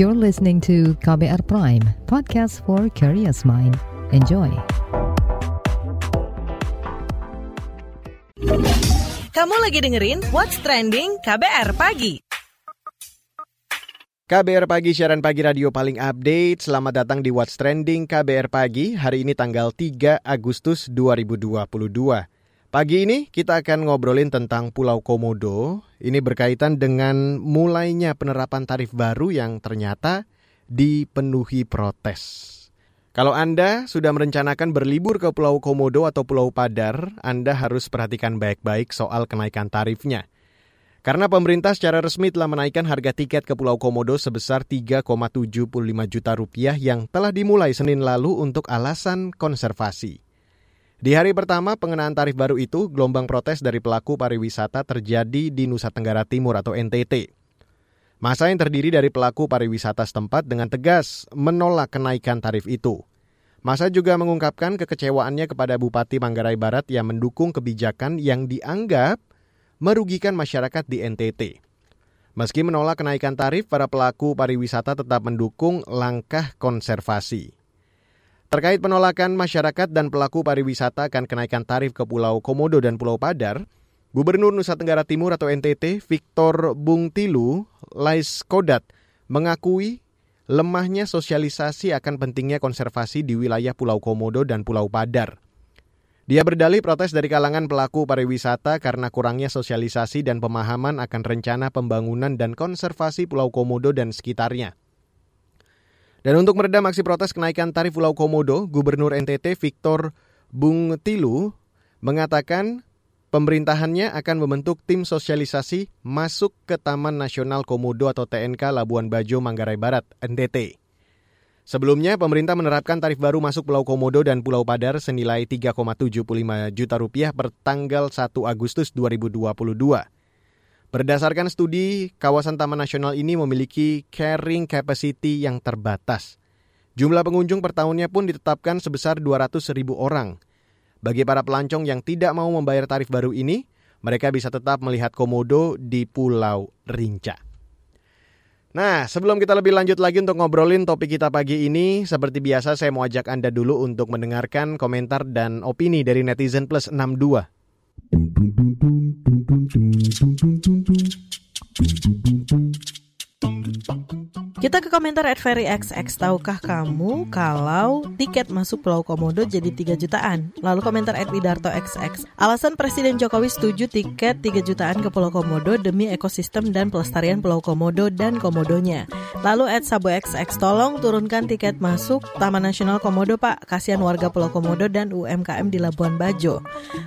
You're listening to KBR Prime, podcast for curious mind. Enjoy. Kamu lagi dengerin What's Trending KBR Pagi. KBR Pagi, siaran pagi radio paling update. Selamat datang di What's Trending KBR Pagi. Hari ini tanggal 3 Agustus 2022. Pagi ini kita akan ngobrolin tentang Pulau Komodo. Ini berkaitan dengan mulainya penerapan tarif baru yang ternyata dipenuhi protes. Kalau Anda sudah merencanakan berlibur ke Pulau Komodo atau Pulau Padar, Anda harus perhatikan baik-baik soal kenaikan tarifnya. Karena pemerintah secara resmi telah menaikkan harga tiket ke Pulau Komodo sebesar 3,75 juta rupiah yang telah dimulai Senin lalu untuk alasan konservasi. Di hari pertama pengenaan tarif baru itu, gelombang protes dari pelaku pariwisata terjadi di Nusa Tenggara Timur atau NTT. Masa yang terdiri dari pelaku pariwisata setempat dengan tegas menolak kenaikan tarif itu. Masa juga mengungkapkan kekecewaannya kepada Bupati Manggarai Barat yang mendukung kebijakan yang dianggap merugikan masyarakat di NTT. Meski menolak kenaikan tarif, para pelaku pariwisata tetap mendukung langkah konservasi. Terkait penolakan masyarakat dan pelaku pariwisata akan kenaikan tarif ke Pulau Komodo dan Pulau Padar, Gubernur Nusa Tenggara Timur atau NTT, Victor Bungtilu Lais Kodat, mengakui lemahnya sosialisasi akan pentingnya konservasi di wilayah Pulau Komodo dan Pulau Padar. Dia berdalih protes dari kalangan pelaku pariwisata karena kurangnya sosialisasi dan pemahaman akan rencana pembangunan dan konservasi Pulau Komodo dan sekitarnya. Dan untuk meredam aksi protes kenaikan tarif Pulau Komodo, Gubernur NTT Victor Bung Tilu mengatakan pemerintahannya akan membentuk tim sosialisasi masuk ke Taman Nasional Komodo atau TNK Labuan Bajo, Manggarai Barat, NTT. Sebelumnya, pemerintah menerapkan tarif baru masuk Pulau Komodo dan Pulau Padar senilai 3,75 juta rupiah per tanggal 1 Agustus 2022. Berdasarkan studi, kawasan Taman Nasional ini memiliki carrying capacity yang terbatas. Jumlah pengunjung per tahunnya pun ditetapkan sebesar 200 ribu orang. Bagi para pelancong yang tidak mau membayar tarif baru ini, mereka bisa tetap melihat komodo di Pulau Rinca. Nah, sebelum kita lebih lanjut lagi untuk ngobrolin topik kita pagi ini, seperti biasa saya mau ajak Anda dulu untuk mendengarkan komentar dan opini dari netizen plus 62. Kita ke komentar at XX. Tahukah kamu kalau tiket masuk Pulau Komodo jadi 3 jutaan? Lalu komentar at Widarto XX. Alasan Presiden Jokowi setuju tiket 3 jutaan ke Pulau Komodo demi ekosistem dan pelestarian Pulau Komodo dan Komodonya. Lalu at Sabo XX. Tolong turunkan tiket masuk Taman Nasional Komodo Pak. Kasihan warga Pulau Komodo dan UMKM di Labuan Bajo.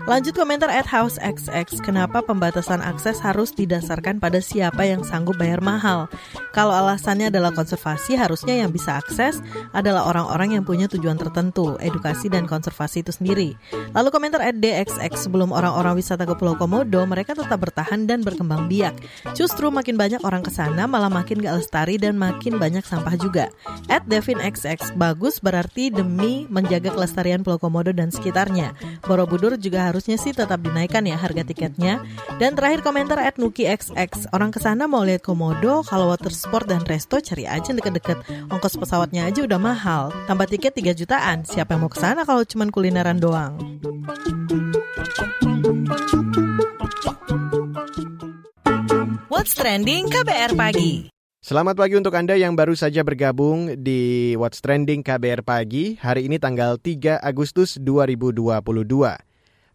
Lanjut komentar at House XX. Kenapa pembatasan akses harus didasarkan pada siapa yang sanggup bayar mahal? Kalau alasannya adalah adalah konservasi, harusnya yang bisa akses adalah orang-orang yang punya tujuan tertentu, edukasi dan konservasi itu sendiri. Lalu komentar at DXX sebelum orang-orang wisata ke Pulau Komodo, mereka tetap bertahan dan berkembang biak. Justru makin banyak orang ke sana malah makin gak lestari dan makin banyak sampah juga. At Devin XX bagus berarti demi menjaga kelestarian Pulau Komodo dan sekitarnya. Borobudur juga harusnya sih tetap dinaikkan ya harga tiketnya. Dan terakhir komentar at Nuki XX, orang ke sana mau lihat Komodo, kalau water sport dan resto cari aja deket-deket. Ongkos pesawatnya aja udah mahal. Tambah tiket 3 jutaan. Siapa yang mau ke sana kalau cuma kulineran doang? What's Trending KBR Pagi Selamat pagi untuk Anda yang baru saja bergabung di What's Trending KBR Pagi. Hari ini tanggal 3 Agustus 2022.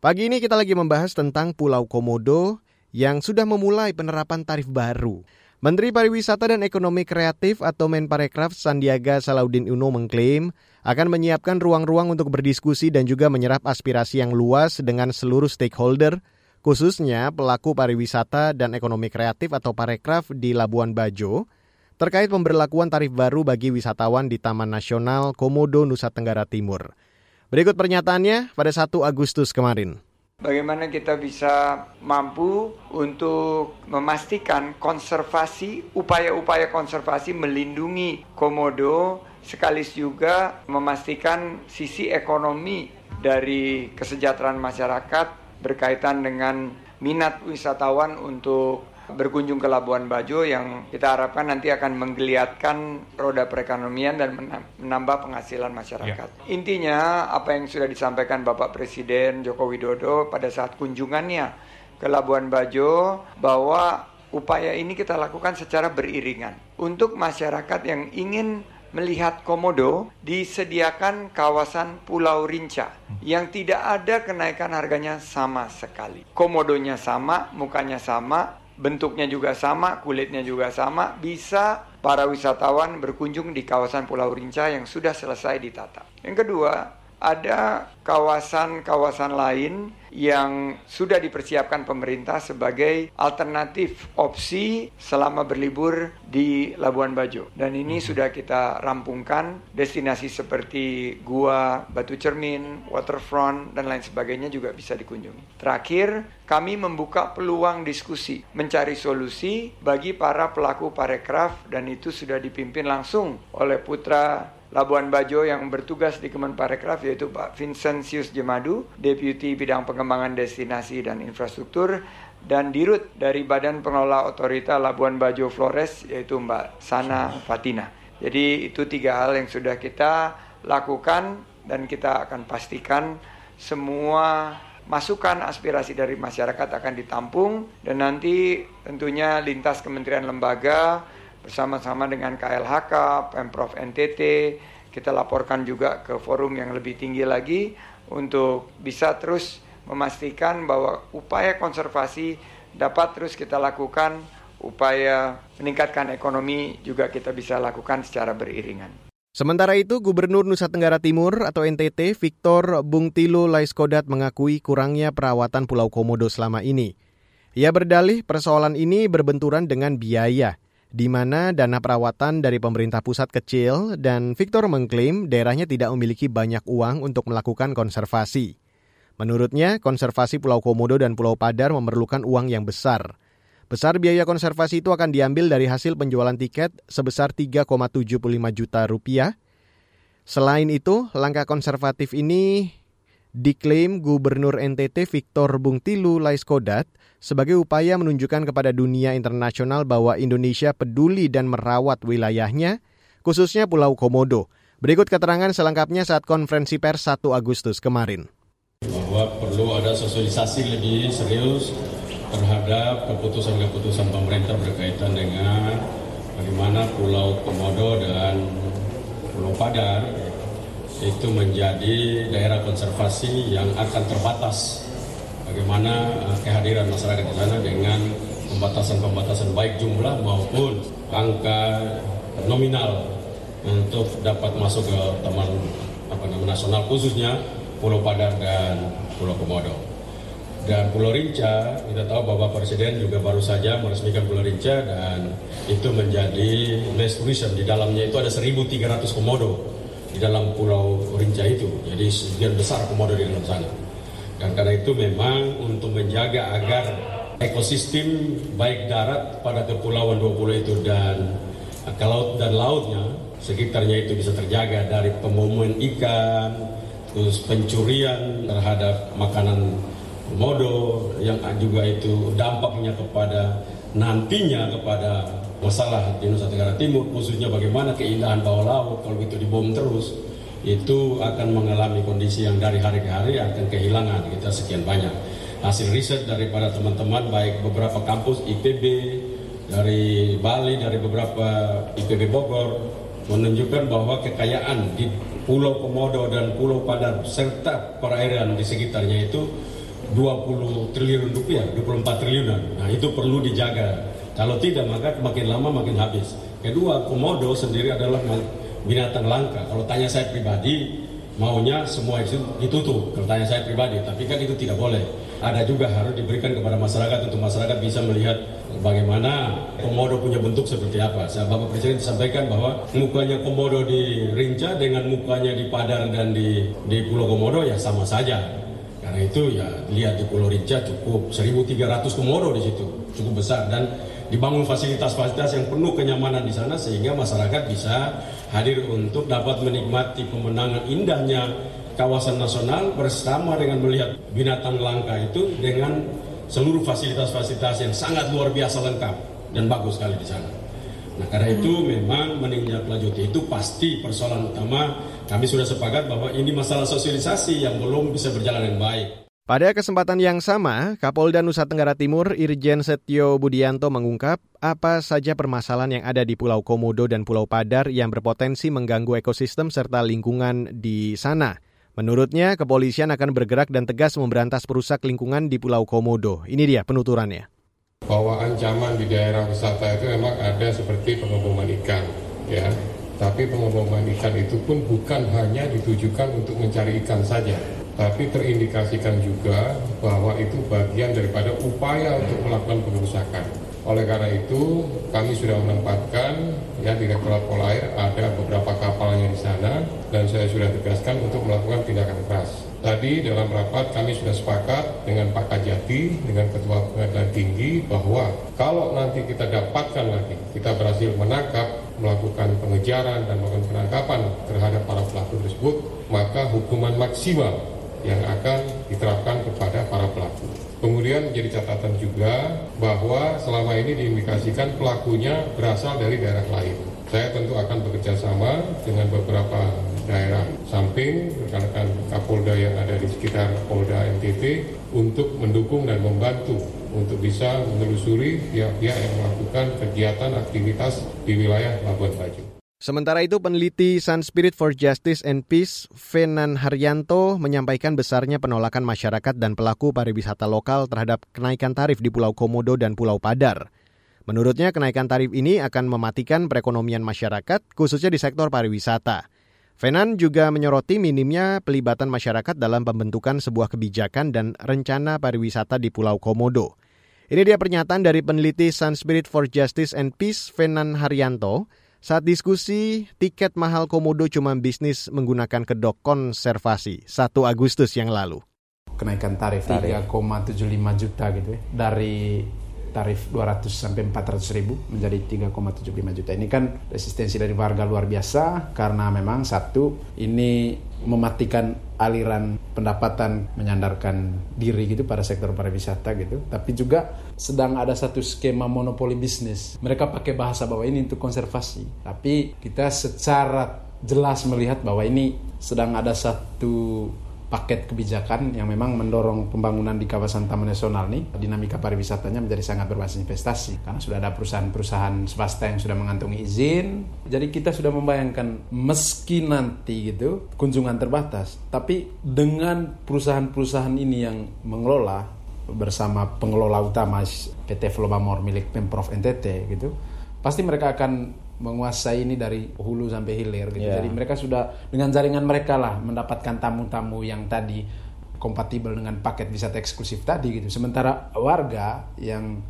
Pagi ini kita lagi membahas tentang Pulau Komodo yang sudah memulai penerapan tarif baru. Menteri Pariwisata dan Ekonomi Kreatif atau Menparekraf Sandiaga Salaudin Uno mengklaim akan menyiapkan ruang-ruang untuk berdiskusi dan juga menyerap aspirasi yang luas dengan seluruh stakeholder, khususnya pelaku pariwisata dan ekonomi kreatif atau Parekraf di Labuan Bajo, terkait pemberlakuan tarif baru bagi wisatawan di Taman Nasional Komodo, Nusa Tenggara Timur. Berikut pernyataannya pada 1 Agustus kemarin. Bagaimana kita bisa mampu untuk memastikan konservasi, upaya-upaya konservasi melindungi komodo, sekaligus juga memastikan sisi ekonomi dari kesejahteraan masyarakat berkaitan dengan minat wisatawan untuk berkunjung ke Labuan Bajo yang kita harapkan nanti akan menggeliatkan roda perekonomian dan menambah penghasilan masyarakat. Ya. Intinya apa yang sudah disampaikan Bapak Presiden Joko Widodo pada saat kunjungannya ke Labuan Bajo bahwa upaya ini kita lakukan secara beriringan. Untuk masyarakat yang ingin melihat komodo disediakan kawasan Pulau Rinca yang tidak ada kenaikan harganya sama sekali. Komodonya sama, mukanya sama, bentuknya juga sama, kulitnya juga sama, bisa para wisatawan berkunjung di kawasan Pulau Rinca yang sudah selesai ditata. Yang kedua, ada kawasan-kawasan lain yang sudah dipersiapkan pemerintah sebagai alternatif opsi selama berlibur di Labuan Bajo. Dan ini mhm. sudah kita rampungkan destinasi seperti Gua, Batu Cermin, Waterfront, dan lain sebagainya juga bisa dikunjungi. Terakhir, kami membuka peluang diskusi, mencari solusi bagi para pelaku parekraf dan itu sudah dipimpin langsung oleh putra Labuan Bajo yang bertugas di Kemenparekraf yaitu Pak Vincentius Jemadu, Deputi Bidang Pengembangan Destinasi dan Infrastruktur, dan Dirut dari Badan Pengelola Otorita Labuan Bajo Flores yaitu Mbak Sana Fatina. Jadi itu tiga hal yang sudah kita lakukan dan kita akan pastikan semua masukan aspirasi dari masyarakat akan ditampung dan nanti tentunya lintas kementerian lembaga bersama-sama dengan KLHK, Pemprov NTT, kita laporkan juga ke forum yang lebih tinggi lagi untuk bisa terus memastikan bahwa upaya konservasi dapat terus kita lakukan, upaya meningkatkan ekonomi juga kita bisa lakukan secara beriringan. Sementara itu, Gubernur Nusa Tenggara Timur atau NTT Victor Bungtilo Laiskodat mengakui kurangnya perawatan Pulau Komodo selama ini. Ia berdalih persoalan ini berbenturan dengan biaya di mana dana perawatan dari pemerintah pusat kecil dan Victor mengklaim daerahnya tidak memiliki banyak uang untuk melakukan konservasi. Menurutnya, konservasi Pulau Komodo dan Pulau Padar memerlukan uang yang besar. Besar biaya konservasi itu akan diambil dari hasil penjualan tiket sebesar 3,75 juta rupiah. Selain itu, langkah konservatif ini diklaim Gubernur NTT Victor Bungtilu Laiskodat sebagai upaya menunjukkan kepada dunia internasional bahwa Indonesia peduli dan merawat wilayahnya, khususnya Pulau Komodo. Berikut keterangan selengkapnya saat konferensi pers 1 Agustus kemarin. Bahwa perlu ada sosialisasi lebih serius terhadap keputusan-keputusan pemerintah berkaitan dengan bagaimana Pulau Komodo dan Pulau Padar itu menjadi daerah konservasi yang akan terbatas bagaimana uh, kehadiran masyarakat di sana dengan pembatasan-pembatasan baik jumlah maupun angka nominal untuk dapat masuk ke taman apa namanya nasional khususnya Pulau Padar dan Pulau Komodo. Dan Pulau Rinca, kita tahu Bapak Presiden juga baru saja meresmikan Pulau Rinca dan itu menjadi mass tourism. Di dalamnya itu ada 1.300 komodo di dalam pulau Rinca itu. Jadi sebagian besar komodo di dalam sana. Dan karena itu memang untuk menjaga agar ekosistem baik darat pada kepulauan dua pulau itu dan ke laut dan lautnya sekitarnya itu bisa terjaga dari pembunuhan ikan, terus pencurian terhadap makanan komodo yang juga itu dampaknya kepada nantinya kepada masalah di Nusa Tenggara Timur khususnya bagaimana keindahan bawah laut kalau itu dibom terus itu akan mengalami kondisi yang dari hari ke hari akan kehilangan kita sekian banyak hasil riset daripada teman-teman baik beberapa kampus IPB dari Bali dari beberapa IPB Bogor menunjukkan bahwa kekayaan di Pulau Komodo dan Pulau Padar serta perairan di sekitarnya itu 20 triliun rupiah, 24 triliunan. Nah itu perlu dijaga kalau tidak maka makin lama makin habis. Kedua, komodo sendiri adalah binatang langka. Kalau tanya saya pribadi, maunya semua itu ditutup. Kalau tanya saya pribadi, tapi kan itu tidak boleh. Ada juga harus diberikan kepada masyarakat untuk masyarakat bisa melihat bagaimana komodo punya bentuk seperti apa. Saya Bapak Presiden disampaikan bahwa mukanya komodo di Rinca dengan mukanya di Padar dan di, di Pulau Komodo ya sama saja. Karena itu ya lihat di Pulau Rinca cukup 1.300 komodo di situ, cukup besar dan dibangun fasilitas-fasilitas yang penuh kenyamanan di sana sehingga masyarakat bisa hadir untuk dapat menikmati pemenangan indahnya kawasan nasional bersama dengan melihat binatang langka itu dengan seluruh fasilitas-fasilitas yang sangat luar biasa lengkap dan bagus sekali di sana. Nah karena itu memang menindaklanjuti itu pasti persoalan utama kami sudah sepakat bahwa ini masalah sosialisasi yang belum bisa berjalan dengan baik. Pada kesempatan yang sama, Kapolda Nusa Tenggara Timur Irjen Setio Budianto mengungkap apa saja permasalahan yang ada di Pulau Komodo dan Pulau Padar yang berpotensi mengganggu ekosistem serta lingkungan di sana. Menurutnya, kepolisian akan bergerak dan tegas memberantas perusak lingkungan di Pulau Komodo. Ini dia penuturannya. Bahwa ancaman di daerah wisata itu memang ada seperti pengeboman ikan, ya. Tapi pengeboman ikan itu pun bukan hanya ditujukan untuk mencari ikan saja, tapi terindikasikan juga bahwa itu bagian daripada upaya untuk melakukan pengerusakan. Oleh karena itu, kami sudah menempatkan ya Direktorat Polair ada beberapa kapalnya di sana dan saya sudah tegaskan untuk melakukan tindakan keras. Tadi dalam rapat kami sudah sepakat dengan Pak Kajati, dengan Ketua Pengadilan Tinggi bahwa kalau nanti kita dapatkan lagi, kita berhasil menangkap, melakukan pengejaran dan melakukan penangkapan terhadap para pelaku tersebut, maka hukuman maksimal yang akan diterapkan kepada para pelaku. Kemudian menjadi catatan juga bahwa selama ini diindikasikan pelakunya berasal dari daerah lain. Saya tentu akan bekerja sama dengan beberapa daerah samping, rekan-rekan Kapolda yang ada di sekitar Polda NTT untuk mendukung dan membantu untuk bisa menelusuri pihak-pihak yang melakukan kegiatan aktivitas di wilayah Labuan Bajo. Sementara itu, peneliti Sun Spirit for Justice and Peace, Venan Haryanto, menyampaikan besarnya penolakan masyarakat dan pelaku pariwisata lokal terhadap kenaikan tarif di Pulau Komodo dan Pulau Padar. Menurutnya, kenaikan tarif ini akan mematikan perekonomian masyarakat, khususnya di sektor pariwisata. Venan juga menyoroti minimnya pelibatan masyarakat dalam pembentukan sebuah kebijakan dan rencana pariwisata di Pulau Komodo. Ini dia pernyataan dari peneliti Sun Spirit for Justice and Peace, Venan Haryanto, saat diskusi, tiket mahal komodo cuma bisnis menggunakan kedok konservasi 1 Agustus yang lalu. Kenaikan tarif, tarif. 3,75 juta gitu ya. Dari tarif 200 sampai 400 ribu menjadi 3,75 juta. Ini kan resistensi dari warga luar biasa karena memang satu ini mematikan aliran pendapatan menyandarkan diri gitu pada sektor pariwisata gitu. Tapi juga sedang ada satu skema monopoli bisnis. Mereka pakai bahasa bahwa ini untuk konservasi. Tapi kita secara jelas melihat bahwa ini sedang ada satu paket kebijakan yang memang mendorong pembangunan di kawasan Taman Nasional ini dinamika pariwisatanya menjadi sangat berbasis investasi karena sudah ada perusahaan-perusahaan swasta yang sudah mengantongi izin. Jadi kita sudah membayangkan meski nanti gitu kunjungan terbatas tapi dengan perusahaan-perusahaan ini yang mengelola bersama pengelola utama PT Flobamor milik Pemprov NTT gitu pasti mereka akan menguasai ini dari hulu sampai hilir gitu. Yeah. Jadi mereka sudah dengan jaringan mereka lah mendapatkan tamu-tamu yang tadi kompatibel dengan paket wisata eksklusif tadi gitu. Sementara warga yang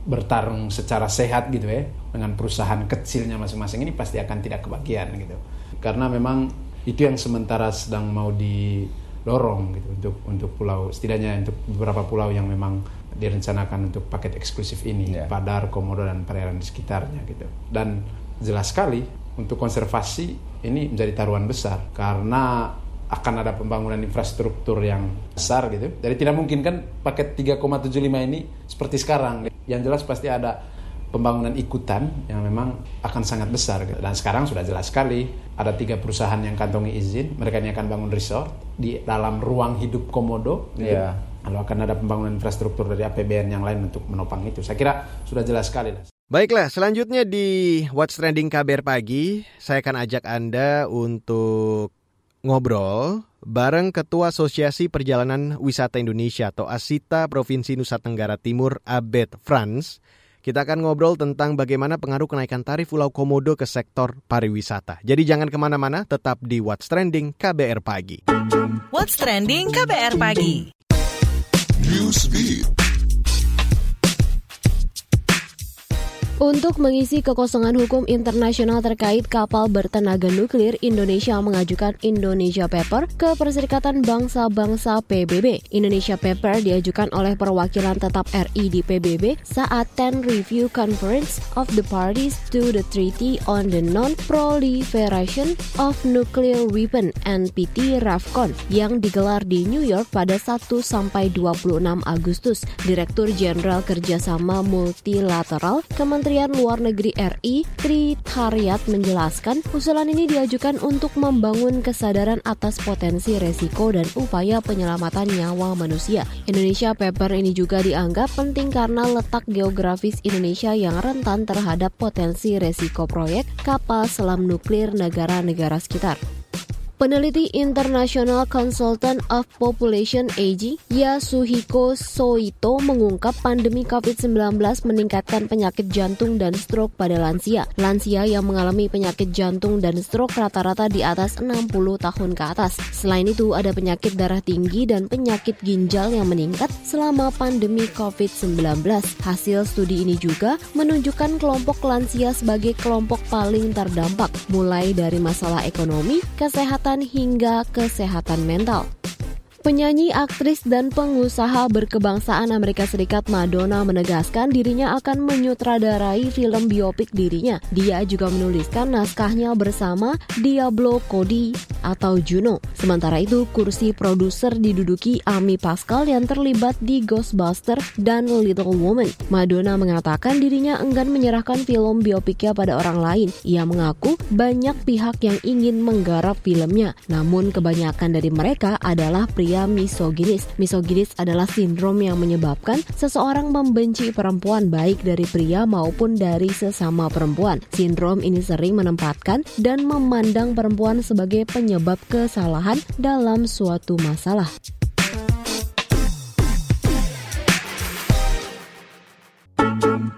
bertarung secara sehat gitu ya dengan perusahaan kecilnya masing-masing ini pasti akan tidak kebagian gitu. Karena memang itu yang sementara sedang mau didorong gitu untuk untuk pulau setidaknya untuk beberapa pulau yang memang direncanakan untuk paket eksklusif ini yeah. Padar, Komodo dan perairan di sekitarnya gitu. Dan jelas sekali untuk konservasi ini menjadi taruhan besar karena akan ada pembangunan infrastruktur yang besar gitu. Jadi tidak mungkin kan paket 3,75 ini seperti sekarang. Yang jelas pasti ada pembangunan ikutan yang memang akan sangat besar. Gitu. Dan sekarang sudah jelas sekali ada tiga perusahaan yang kantongi izin. Mereka ini akan bangun resort di dalam ruang hidup komodo. Gitu. Yeah. Lalu akan ada pembangunan infrastruktur dari APBN yang lain untuk menopang itu. Saya kira sudah jelas sekali. Baiklah, selanjutnya di What's Trending KBR Pagi, saya akan ajak Anda untuk ngobrol bareng Ketua Asosiasi Perjalanan Wisata Indonesia atau ASITA Provinsi Nusa Tenggara Timur, Abed Franz. Kita akan ngobrol tentang bagaimana pengaruh kenaikan tarif Pulau Komodo ke sektor pariwisata. Jadi jangan ke mana-mana, tetap di What's Trending KBR Pagi. What's Trending KBR Pagi. Newsbeat. Untuk mengisi kekosongan hukum internasional terkait kapal bertenaga nuklir, Indonesia mengajukan Indonesia Paper ke Perserikatan Bangsa-Bangsa PBB. Indonesia Paper diajukan oleh perwakilan tetap RI di PBB saat 10 Review Conference of the Parties to the Treaty on the Non-Proliferation of Nuclear Weapon NPT RAFCON yang digelar di New York pada 1 sampai 26 Agustus. Direktur Jenderal Kerjasama Multilateral Kementerian Kementerian Luar Negeri RI, Tri Tariat menjelaskan, usulan ini diajukan untuk membangun kesadaran atas potensi resiko dan upaya penyelamatan nyawa manusia. Indonesia Paper ini juga dianggap penting karena letak geografis Indonesia yang rentan terhadap potensi resiko proyek kapal selam nuklir negara-negara sekitar. Peneliti International Consultant of Population AG, Yasuhiko Soito mengungkap pandemi COVID-19 meningkatkan penyakit jantung dan stroke pada lansia. Lansia yang mengalami penyakit jantung dan stroke rata-rata di atas 60 tahun ke atas. Selain itu, ada penyakit darah tinggi dan penyakit ginjal yang meningkat selama pandemi COVID-19. Hasil studi ini juga menunjukkan kelompok lansia sebagai kelompok paling terdampak, mulai dari masalah ekonomi, kesehatan, kesehatan hingga kesehatan mental. Penyanyi, aktris, dan pengusaha berkebangsaan Amerika Serikat Madonna menegaskan dirinya akan menyutradarai film biopik dirinya. Dia juga menuliskan naskahnya bersama Diablo Cody atau Juno. Sementara itu, kursi produser diduduki Amy Pascal yang terlibat di Ghostbuster dan Little Woman. Madonna mengatakan dirinya enggan menyerahkan film biopiknya pada orang lain. Ia mengaku banyak pihak yang ingin menggarap filmnya, namun kebanyakan dari mereka adalah pria pria misoginis. Misoginis adalah sindrom yang menyebabkan seseorang membenci perempuan baik dari pria maupun dari sesama perempuan. Sindrom ini sering menempatkan dan memandang perempuan sebagai penyebab kesalahan dalam suatu masalah.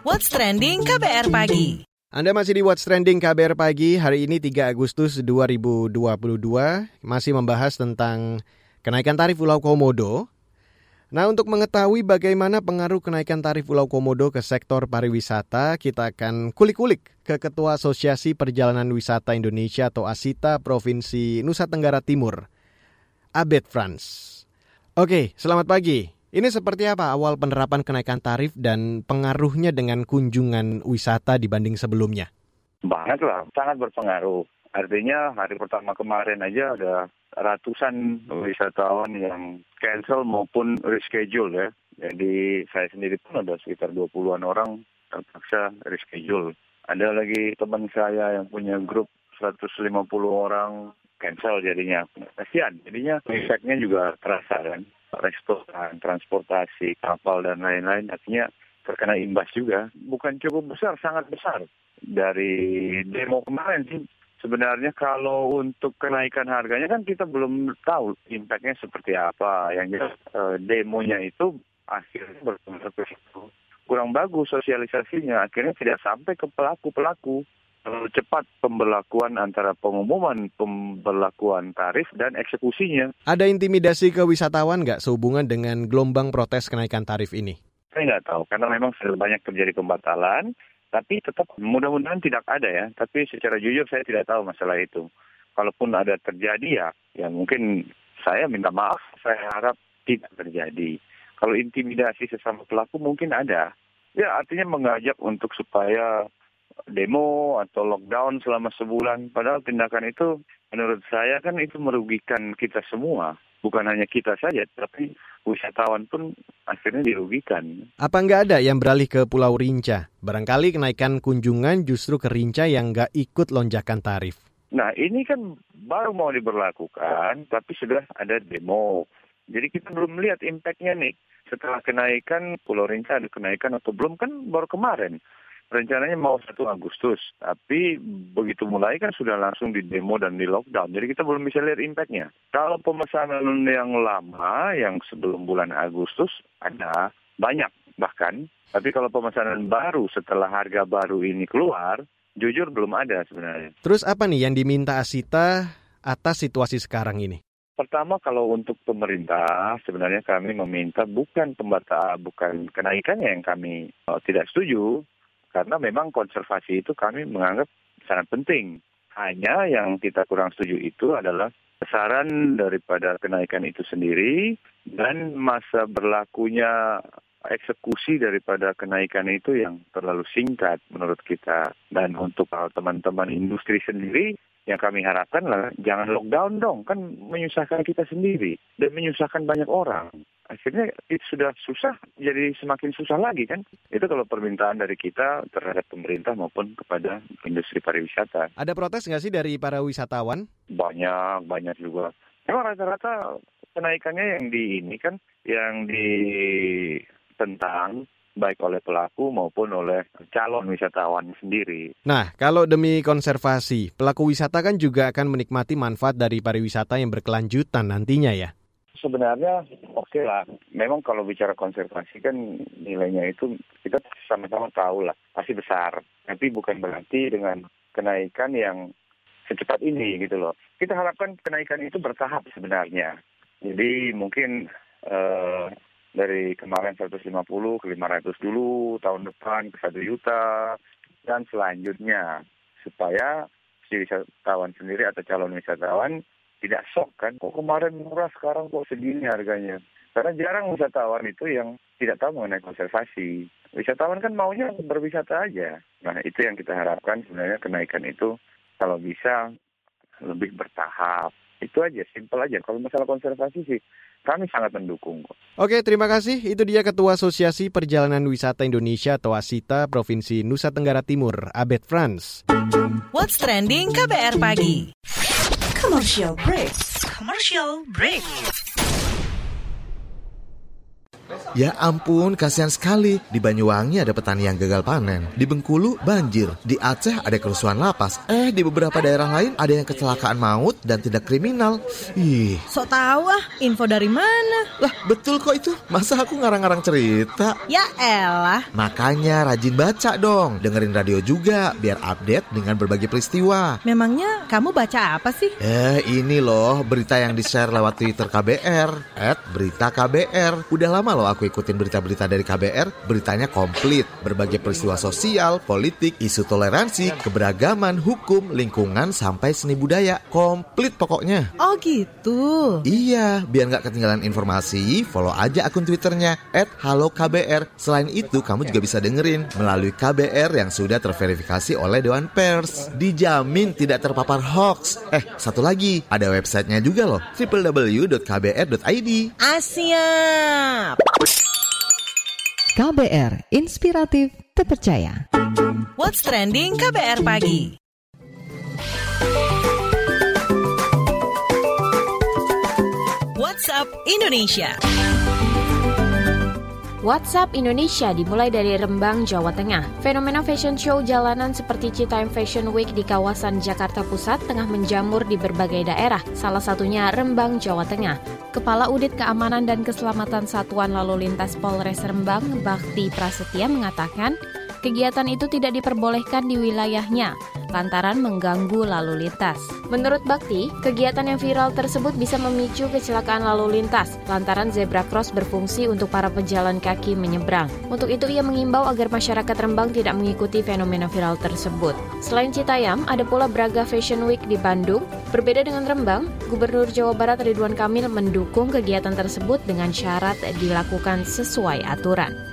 What's Trending KBR Pagi anda masih di What's Trending KBR Pagi, hari ini 3 Agustus 2022, masih membahas tentang kenaikan tarif Pulau Komodo. Nah, untuk mengetahui bagaimana pengaruh kenaikan tarif Pulau Komodo ke sektor pariwisata, kita akan kulik-kulik ke Ketua Asosiasi Perjalanan Wisata Indonesia atau ASITA Provinsi Nusa Tenggara Timur, Abed Franz. Oke, selamat pagi. Ini seperti apa awal penerapan kenaikan tarif dan pengaruhnya dengan kunjungan wisata dibanding sebelumnya? Banget lah, sangat berpengaruh. Artinya hari pertama kemarin aja ada ratusan wisatawan yang cancel maupun reschedule ya. Jadi saya sendiri pun ada sekitar 20-an orang terpaksa reschedule. Ada lagi teman saya yang punya grup 150 orang cancel jadinya. Kasihan, jadinya efeknya juga terasa kan. Restoran, transportasi, kapal dan lain-lain artinya terkena imbas juga. Bukan cukup besar, sangat besar. Dari demo kemarin sih sebenarnya kalau untuk kenaikan harganya kan kita belum tahu impactnya seperti apa. Yang jelas uh, demonya itu akhirnya berpengaruh ke situ. Kurang bagus sosialisasinya, akhirnya tidak sampai ke pelaku-pelaku. Terlalu cepat pemberlakuan antara pengumuman pemberlakuan tarif dan eksekusinya. Ada intimidasi ke wisatawan nggak sehubungan dengan gelombang protes kenaikan tarif ini? Saya nggak tahu, karena memang sudah banyak terjadi pembatalan tapi tetap mudah-mudahan tidak ada ya. Tapi secara jujur saya tidak tahu masalah itu. Kalaupun ada terjadi ya, ya mungkin saya minta maaf. Saya harap tidak terjadi. Kalau intimidasi sesama pelaku mungkin ada. Ya artinya mengajak untuk supaya demo atau lockdown selama sebulan. Padahal tindakan itu menurut saya kan itu merugikan kita semua bukan hanya kita saja, tapi wisatawan pun akhirnya dirugikan. Apa nggak ada yang beralih ke Pulau Rinca? Barangkali kenaikan kunjungan justru ke Rinca yang nggak ikut lonjakan tarif. Nah ini kan baru mau diberlakukan, tapi sudah ada demo. Jadi kita belum melihat impactnya nih. Setelah kenaikan Pulau Rinca ada kenaikan atau belum kan baru kemarin rencananya mau 1 Agustus, tapi begitu mulai kan sudah langsung di demo dan di lockdown. Jadi kita belum bisa lihat impactnya. Kalau pemesanan yang lama, yang sebelum bulan Agustus, ada banyak bahkan. Tapi kalau pemesanan baru setelah harga baru ini keluar, jujur belum ada sebenarnya. Terus apa nih yang diminta Asita atas situasi sekarang ini? Pertama kalau untuk pemerintah sebenarnya kami meminta bukan pembata bukan kenaikannya yang kami uh, tidak setuju, karena memang konservasi itu kami menganggap sangat penting. Hanya yang kita kurang setuju itu adalah besaran daripada kenaikan itu sendiri dan masa berlakunya eksekusi daripada kenaikan itu yang terlalu singkat menurut kita. Dan untuk teman-teman industri sendiri, yang kami harapkan lah jangan lockdown dong, kan menyusahkan kita sendiri dan menyusahkan banyak orang. Akhirnya itu sudah susah, jadi semakin susah lagi kan. Itu kalau permintaan dari kita terhadap pemerintah maupun kepada industri pariwisata. Ada protes nggak sih dari para wisatawan? Banyak, banyak juga. Memang rata-rata kenaikannya yang di ini kan, yang di tentang baik oleh pelaku maupun oleh calon wisatawan sendiri. Nah, kalau demi konservasi, pelaku wisata kan juga akan menikmati manfaat dari pariwisata yang berkelanjutan nantinya ya? Sebenarnya oke okay lah. Memang kalau bicara konservasi kan nilainya itu kita sama-sama tahu lah, pasti besar. Tapi bukan berarti dengan kenaikan yang secepat ini gitu loh. Kita harapkan kenaikan itu bertahap sebenarnya. Jadi mungkin eh, dari kemarin 150 ke 500 dulu, tahun depan ke 1 juta, dan selanjutnya supaya si wisatawan sendiri atau calon wisatawan tidak shock kan, kok kemarin murah sekarang kok segini harganya. Karena jarang wisatawan itu yang tidak tahu mengenai konservasi. Wisatawan kan maunya berwisata aja. Nah itu yang kita harapkan sebenarnya kenaikan itu kalau bisa lebih bertahap. Itu aja, simpel aja. Kalau masalah konservasi sih kami sangat mendukung kok. Oke, terima kasih. Itu dia Ketua Asosiasi Perjalanan Wisata Indonesia atau ASITA Provinsi Nusa Tenggara Timur, Abed Franz. What's trending KBR pagi? Commercial break. Commercial break. Ya ampun, kasihan sekali. Di Banyuwangi ada petani yang gagal panen. Di Bengkulu banjir. Di Aceh ada kerusuhan lapas. Eh, di beberapa daerah lain ada yang kecelakaan maut dan tidak kriminal. Ih. Sok tahu ah, info dari mana? Lah, betul kok itu. Masa aku ngarang-ngarang cerita? Ya elah. Makanya rajin baca dong. Dengerin radio juga biar update dengan berbagai peristiwa. Memangnya kamu baca apa sih? Eh, ini loh berita yang di-share lewat Twitter KBR. At berita KBR. Udah lama loh aku ikutin berita-berita dari KBR, beritanya komplit. Berbagai peristiwa sosial, politik, isu toleransi, keberagaman, hukum, lingkungan, sampai seni budaya. Komplit pokoknya. Oh gitu? Iya, biar nggak ketinggalan informasi, follow aja akun Twitternya at Halo KBR. Selain itu, kamu juga bisa dengerin melalui KBR yang sudah terverifikasi oleh Dewan Pers. Dijamin tidak terpapar hoax. Eh, satu lagi, ada websitenya juga loh, www.kbr.id. Asyap! KBR, inspiratif, terpercaya. What's trending KBR pagi? WhatsApp Indonesia. WhatsApp Indonesia dimulai dari Rembang, Jawa Tengah. Fenomena fashion show jalanan seperti Citayam Fashion Week di kawasan Jakarta Pusat tengah menjamur di berbagai daerah, salah satunya Rembang, Jawa Tengah. Kepala Udit Keamanan dan Keselamatan Satuan Lalu Lintas Polres Rembang, Bakti Prasetya mengatakan, kegiatan itu tidak diperbolehkan di wilayahnya lantaran mengganggu lalu lintas. Menurut Bakti, kegiatan yang viral tersebut bisa memicu kecelakaan lalu lintas lantaran zebra cross berfungsi untuk para pejalan kaki menyeberang. Untuk itu ia mengimbau agar masyarakat Rembang tidak mengikuti fenomena viral tersebut. Selain Citayam, ada pula Braga Fashion Week di Bandung. Berbeda dengan Rembang, Gubernur Jawa Barat Ridwan Kamil mendukung kegiatan tersebut dengan syarat dilakukan sesuai aturan.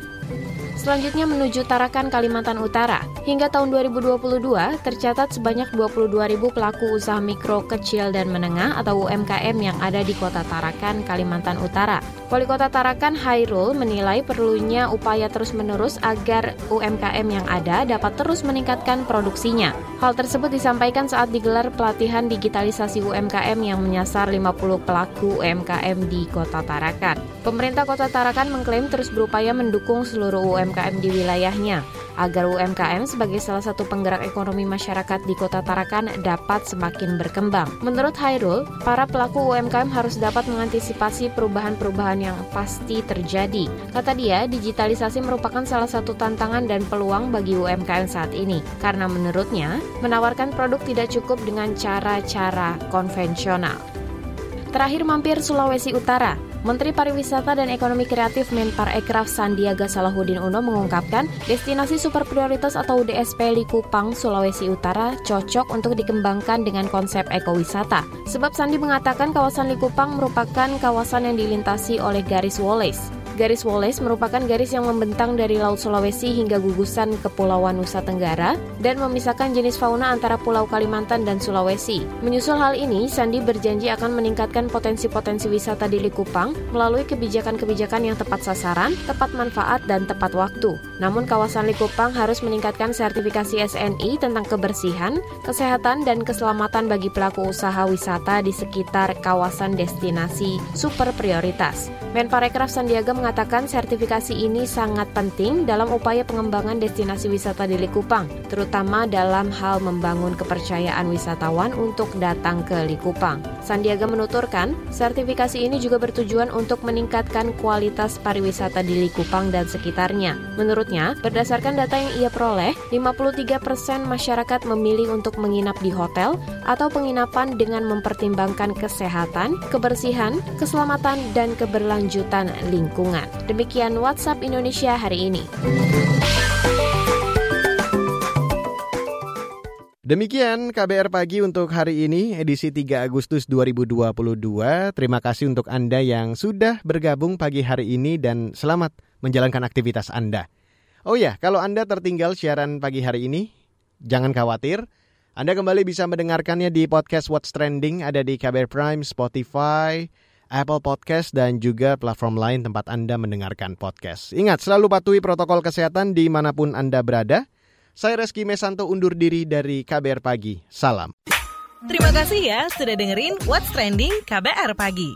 Selanjutnya menuju Tarakan, Kalimantan Utara. Hingga tahun 2022, tercatat sebanyak 22 ribu pelaku usaha mikro, kecil, dan menengah atau UMKM yang ada di kota Tarakan, Kalimantan Utara. Wali kota Tarakan, Hairul, menilai perlunya upaya terus-menerus agar UMKM yang ada dapat terus meningkatkan produksinya. Hal tersebut disampaikan saat digelar pelatihan digitalisasi UMKM yang menyasar 50 pelaku UMKM di kota Tarakan. Pemerintah kota Tarakan mengklaim terus berupaya mendukung seluruh UMKM di wilayahnya agar UMKM sebagai salah satu penggerak ekonomi masyarakat di Kota Tarakan dapat semakin berkembang. Menurut Hairul, para pelaku UMKM harus dapat mengantisipasi perubahan-perubahan yang pasti terjadi. Kata dia, digitalisasi merupakan salah satu tantangan dan peluang bagi UMKM saat ini, karena menurutnya menawarkan produk tidak cukup dengan cara-cara konvensional. Terakhir mampir Sulawesi Utara. Menteri Pariwisata dan Ekonomi Kreatif Menpar Ekraf Sandiaga Salahuddin Uno mengungkapkan destinasi super prioritas atau DSP Likupang, Sulawesi Utara cocok untuk dikembangkan dengan konsep ekowisata. Sebab Sandi mengatakan kawasan Likupang merupakan kawasan yang dilintasi oleh garis Wallace. Garis Wallace merupakan garis yang membentang dari Laut Sulawesi hingga gugusan Kepulauan Nusa Tenggara dan memisahkan jenis fauna antara Pulau Kalimantan dan Sulawesi. Menyusul hal ini, Sandi berjanji akan meningkatkan potensi-potensi wisata di Likupang melalui kebijakan-kebijakan yang tepat sasaran, tepat manfaat, dan tepat waktu. Namun kawasan Likupang harus meningkatkan sertifikasi SNI tentang kebersihan, kesehatan, dan keselamatan bagi pelaku usaha wisata di sekitar kawasan destinasi super prioritas. Menparekraf Sandiaga mengatakan sertifikasi ini sangat penting dalam upaya pengembangan destinasi wisata di Likupang, terutama dalam hal membangun kepercayaan wisatawan untuk datang ke Likupang. Sandiaga menuturkan, sertifikasi ini juga bertujuan untuk meningkatkan kualitas pariwisata di Likupang dan sekitarnya. Menurutnya, berdasarkan data yang ia peroleh, 53 persen masyarakat memilih untuk menginap di hotel atau penginapan dengan mempertimbangkan kesehatan, kebersihan, keselamatan, dan keberlanjutan lingkungan. Demikian WhatsApp Indonesia hari ini. Demikian KBR Pagi untuk hari ini, edisi 3 Agustus 2022. Terima kasih untuk Anda yang sudah bergabung pagi hari ini dan selamat menjalankan aktivitas Anda. Oh ya, kalau Anda tertinggal siaran pagi hari ini, jangan khawatir. Anda kembali bisa mendengarkannya di podcast What's Trending, ada di KBR Prime, Spotify, Apple Podcast, dan juga platform lain tempat Anda mendengarkan podcast. Ingat, selalu patuhi protokol kesehatan di mana pun Anda berada. Saya Reski Mesanto undur diri dari KBR Pagi. Salam. Terima kasih ya sudah dengerin What's Trending KBR Pagi.